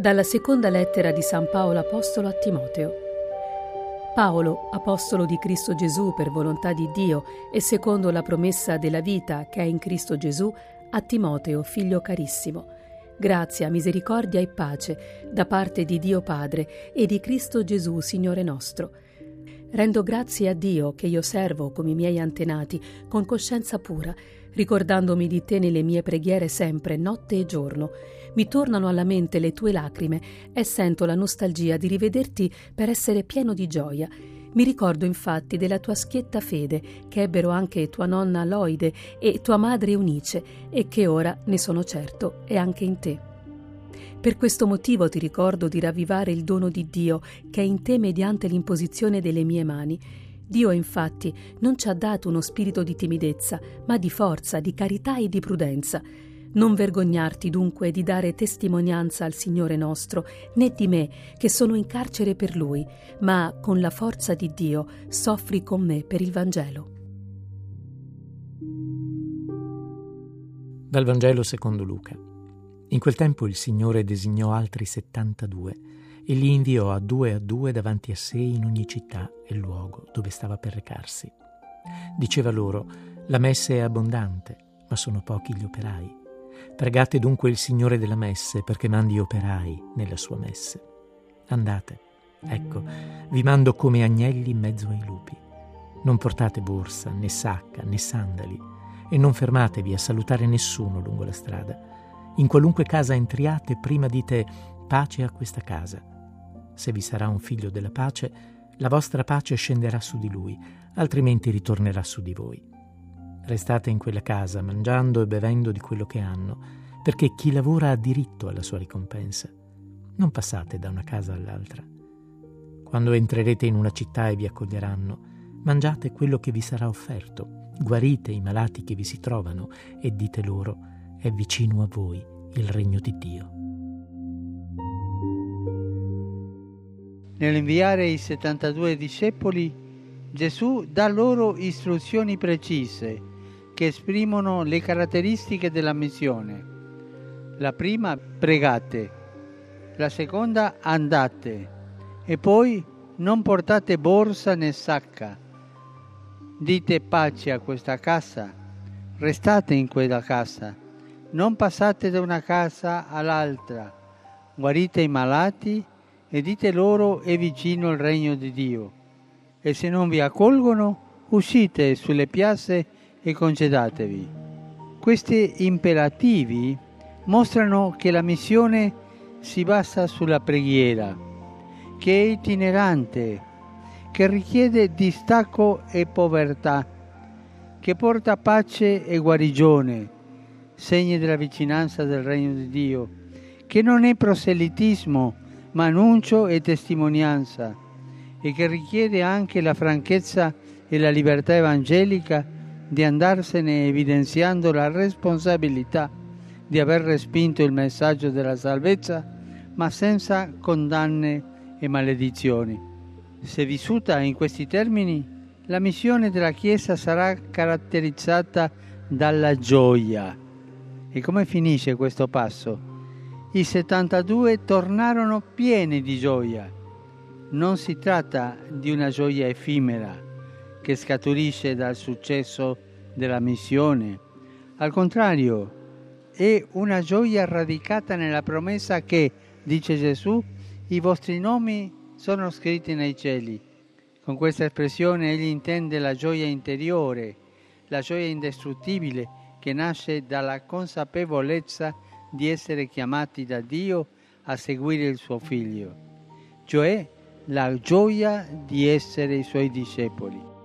Dalla seconda lettera di San Paolo Apostolo a Timoteo. Paolo, apostolo di Cristo Gesù per volontà di Dio e secondo la promessa della vita che è in Cristo Gesù, a Timoteo, figlio carissimo. Grazia, misericordia e pace da parte di Dio Padre e di Cristo Gesù, Signore nostro. Rendo grazie a Dio che io servo come i miei antenati, con coscienza pura, ricordandomi di te nelle mie preghiere sempre, notte e giorno. Mi tornano alla mente le tue lacrime e sento la nostalgia di rivederti per essere pieno di gioia. Mi ricordo infatti della tua schietta fede, che ebbero anche tua nonna Loide e tua madre Eunice, e che ora, ne sono certo, è anche in te. Per questo motivo ti ricordo di ravvivare il dono di Dio che è in te mediante l'imposizione delle mie mani Dio infatti non ci ha dato uno spirito di timidezza, ma di forza, di carità e di prudenza. Non vergognarti dunque di dare testimonianza al Signore nostro, né di me, che sono in carcere per Lui, ma con la forza di Dio soffri con me per il Vangelo. Dal Vangelo secondo Luca. In quel tempo il Signore designò altri settantadue e li inviò a due a due davanti a sé in ogni città e luogo dove stava per recarsi. Diceva loro, la messe è abbondante, ma sono pochi gli operai. Pregate dunque il Signore della messe perché mandi operai nella sua messe. Andate, ecco, vi mando come agnelli in mezzo ai lupi. Non portate borsa, né sacca, né sandali, e non fermatevi a salutare nessuno lungo la strada. In qualunque casa entriate, prima dite pace a questa casa se vi sarà un figlio della pace, la vostra pace scenderà su di lui, altrimenti ritornerà su di voi. Restate in quella casa, mangiando e bevendo di quello che hanno, perché chi lavora ha diritto alla sua ricompensa. Non passate da una casa all'altra. Quando entrerete in una città e vi accoglieranno, mangiate quello che vi sarà offerto, guarite i malati che vi si trovano e dite loro, è vicino a voi il regno di Dio. Nell'inviare i 72 discepoli, Gesù dà loro istruzioni precise che esprimono le caratteristiche della missione. La prima, pregate. La seconda, andate. E poi, non portate borsa né sacca. Dite pace a questa casa. Restate in quella casa. Non passate da una casa all'altra. Guarite i malati e dite loro è vicino il regno di Dio. E se non vi accolgono, uscite sulle piazze e concedatevi. Questi imperativi mostrano che la missione si basa sulla preghiera, che è itinerante, che richiede distacco e povertà, che porta pace e guarigione, segni della vicinanza del regno di Dio, che non è proselitismo, ma annuncio e testimonianza e che richiede anche la franchezza e la libertà evangelica di andarsene evidenziando la responsabilità di aver respinto il messaggio della salvezza, ma senza condanne e maledizioni. Se vissuta in questi termini, la missione della Chiesa sarà caratterizzata dalla gioia. E come finisce questo passo? i 72 tornarono pieni di gioia. Non si tratta di una gioia effimera che scaturisce dal successo della missione. Al contrario, è una gioia radicata nella promessa che, dice Gesù, i vostri nomi sono scritti nei cieli. Con questa espressione egli intende la gioia interiore, la gioia indistruttibile che nasce dalla consapevolezza di essere chiamati da Dio a seguire il suo figlio, cioè la gioia di essere i suoi discepoli.